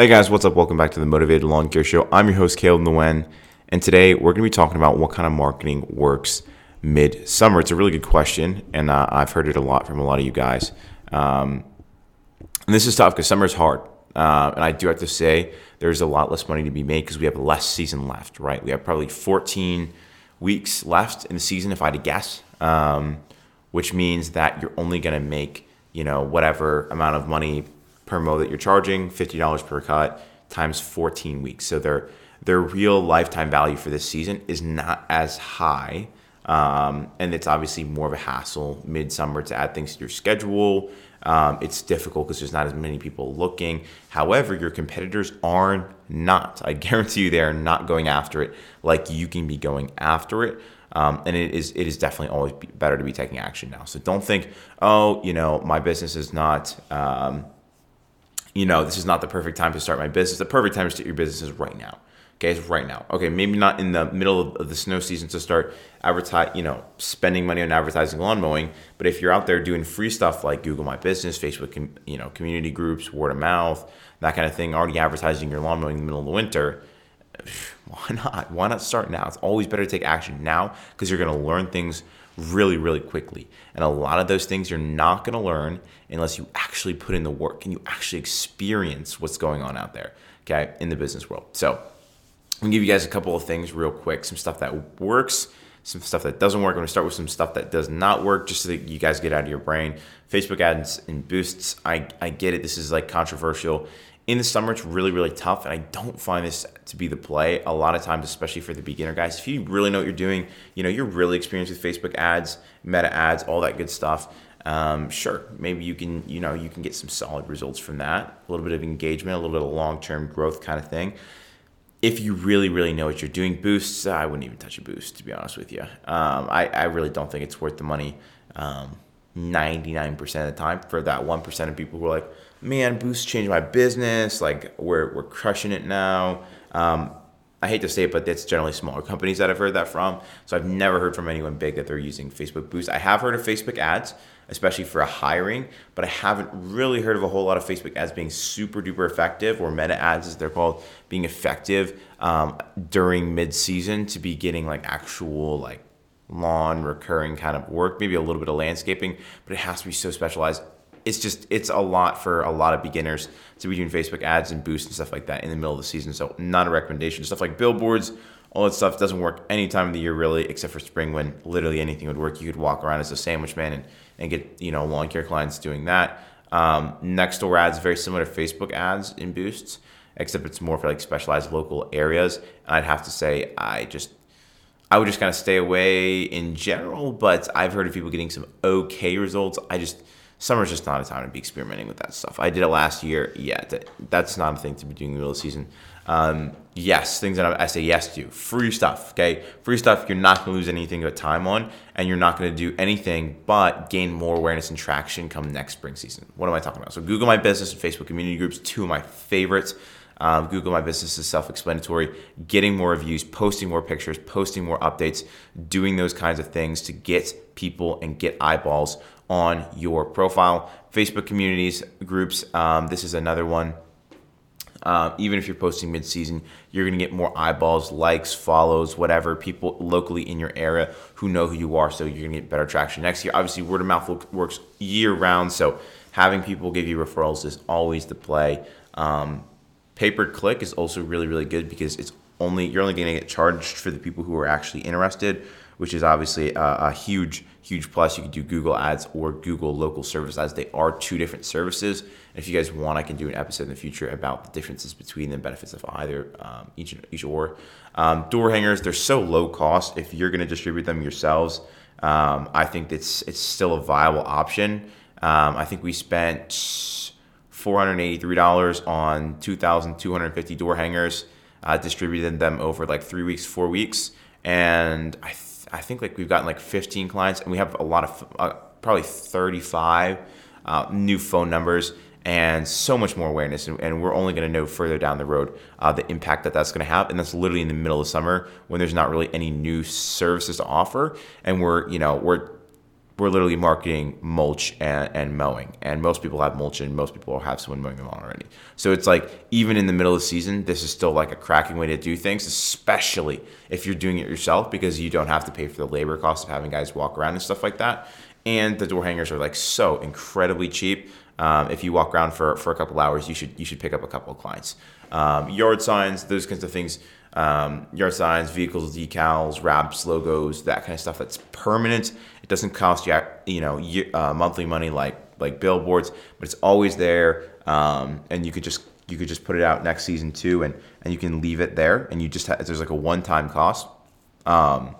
Hey guys, what's up? Welcome back to the Mowtivated Lawn Care Show. I'm your host, Caleb Nguyen, and today we're going to be talking about what kind of marketing works mid-summer. It's a really good question, and uh, I've heard it a lot from a lot of you guys. Um, and this is tough because summer is hard, uh, and I do have to say there's a lot less money to be made because we have less season left. Right? We have probably 14 weeks left in the season, if I had to guess, um, which means that you're only going to make you know whatever amount of money per mo that you're charging, $50 per cut times 14 weeks. So their their real lifetime value for this season is not as high. Um, and it's obviously more of a hassle midsummer to add things to your schedule. Um, it's difficult because there's not as many people looking. However, your competitors are not. I guarantee you they are not going after it like you can be going after it. Um, and it is it is definitely always better to be taking action now. So don't think, oh, you know, my business is not um, you know, this is not the perfect time to start my business. The perfect time to start your business is right now. Okay, it's right now. Okay, maybe not in the middle of the snow season to start advertise, you know, spending money on advertising lawn mowing. But if you're out there doing free stuff like Google My Business, Facebook, you know, community groups, word of mouth, that kind of thing, already advertising your lawn mowing in the middle of the winter, why not? Why not start now? It's always better to take action now because you're going to learn things really, really quickly. And a lot of those things you're not going to learn unless you actually put in the work and you actually experience what's going on out there, okay, in the business world. So, I'm gonna give you guys a couple of things real quick, some stuff that works, some stuff that doesn't work. I'm gonna start with some stuff that does not work, just so that you guys get out of your brain. Facebook ads and boosts. I, I get it. This is like controversial in the summer it's really really tough and i don't find this to be the play a lot of times especially for the beginner guys. If you really know what you're doing you know you're really experienced with facebook ads meta ads all that good stuff um, sure maybe you can you know you can get some solid results from that a little bit of engagement a little bit of long-term growth kind of thing. If you really really know what you're doing boosts i wouldn't even touch a boost to be honest with you. Um, I, I really don't think it's worth the money um, 99% of the time for that 1% of people who are like man, Boost changed my business. Like we're we're crushing it now. Um, I hate to say it, but it's generally smaller companies that I've heard that from. So I've never heard from anyone big that they're using Facebook Boost. I have heard of Facebook ads, especially for hiring, but I haven't really heard of a whole lot of Facebook ads being super duper effective or meta ads, as they're called, being effective um, during mid season to be getting like actual like lawn recurring kind of work, maybe a little bit of landscaping, but it has to be so specialized it's just it's a lot for a lot of beginners to be doing Facebook ads and boosts and stuff like that in the middle of the season. So not a recommendation. Stuff like billboards, all that stuff doesn't work any time of the year really, except for spring when literally anything would work. You could walk around as a sandwich man and, and get you know lawn care clients doing that. Um, Nextdoor ads very similar to Facebook ads in boosts, except it's more for like specialized local areas. And I'd have to say I just I would just kind of stay away in general, but I've heard of people getting some okay results. I just summer's just not a time to be experimenting with that stuff. I did it last year. Yeah, that, that's not a thing to be doing in the middle of the season. Um, yes, things that I, say yes to. Free stuff, okay? Free stuff you're not going to lose anything but time on, and you're not going to do anything but gain more awareness and traction come next spring season. What am I talking about? So, Google My Business and Facebook community groups, two of my favorites. Um, Google My Business is self explanatory. Getting more reviews, posting more pictures, posting more updates, doing those kinds of things to get people and get eyeballs on your profile. Facebook communities, groups, um, this is another one. Uh, even if you're posting mid-season, you're going to get more eyeballs, likes, follows, whatever people locally in your area who know who you are. So you're going to get better traction next year. Obviously, word of mouth works year round. So having people give you referrals is always the play. Um, pay per click is also really really good because it's only you're only going to get charged for the people who are actually interested which is obviously a, a, huge huge plus. You can do google ads or google local service ads. They are two different services. If you guys want i can do an episode in the future about the differences between the benefits of either um, each each or. Um, door hangers they're so low cost. If you're going to distribute them yourselves um, i think it's it's still a viable option. Um, i think we spent $483 on 2,250 door hangers. Uh, distributed them over like three weeks, four weeks, and I th- I think like we've gotten like 15 clients, and we have a lot of uh, probably 35 uh, new phone numbers and so much more awareness and, and we're only going to know further down the road uh, the impact that that's going to have. And that's literally in the middle of summer when there's not really any new services to offer. And we're you know we're we're literally marketing mulch and, and mowing. And most people have mulch and most people have someone mowing them on already. So it's like even in the middle of the season, this is still like a cracking way to do things, especially if you're doing it yourself because you don't have to pay for the labor cost of having guys walk around and stuff like that. And the door hangers are like so incredibly cheap. Um, if you walk around for, for a couple hours, you should you should pick up a couple of clients. Um, yard signs, those kinds of things um, yard signs, vehicles, decals, wraps, logos, that kind of stuff. That's permanent. It doesn't cost you, you know, uh, monthly money like like billboards, but it's always there. Um, and you could just you could just put it out next season too, and and you can leave it there. And you just have, there's like a one time cost. Um,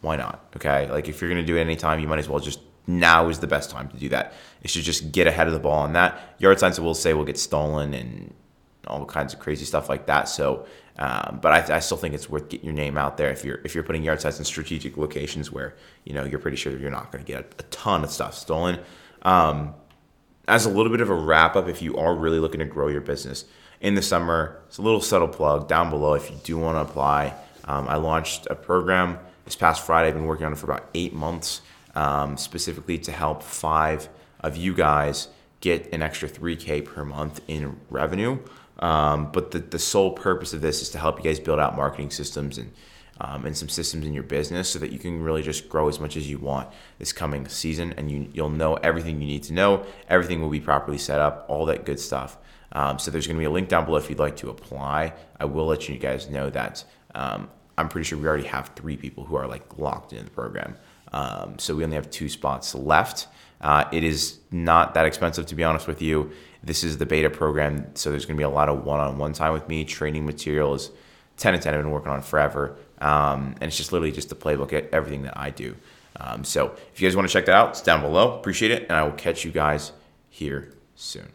why not? Okay, like if you're gonna do it anytime, you might as well just now is the best time to do that. It should just get ahead of the ball on that. Yard signs will say will get stolen and all kinds of crazy stuff like that. So um, but I, I, still think it's worth getting your name out there if you're if you're putting yard signs in strategic locations where you know you're pretty sure you're not going to get a, a, ton of stuff stolen. Um, as a little bit of a wrap up, if you are really looking to grow your business in the summer, it's a little subtle plug down below if you do want to apply. Um, I launched a program this past Friday. I've been working on it for about eight months, um, specifically to help five of you guys get an extra 3K per month in revenue. Um, but the, the sole purpose of this is to help you guys build out marketing systems and um, and some systems in your business so that you can really just grow as much as you want this coming season and you, you'll know everything you need to know. Everything will be properly set up, all that good stuff. Um, so there's going to be a link down below if you'd like to apply. I will let you guys know that um, I'm pretty sure we already have three people who are like locked in the program. Um, so we only have two spots left. Uh, it is not that expensive, to be honest with you. This is the beta program, so there's going to be a lot of one-on-one time with me. Training materials, 10 and 10 I've been working on forever, um, and it's just literally just the playbook at everything that I do. Um, so if you guys want to check that out, it's down below. Appreciate it, and I will catch you guys here soon.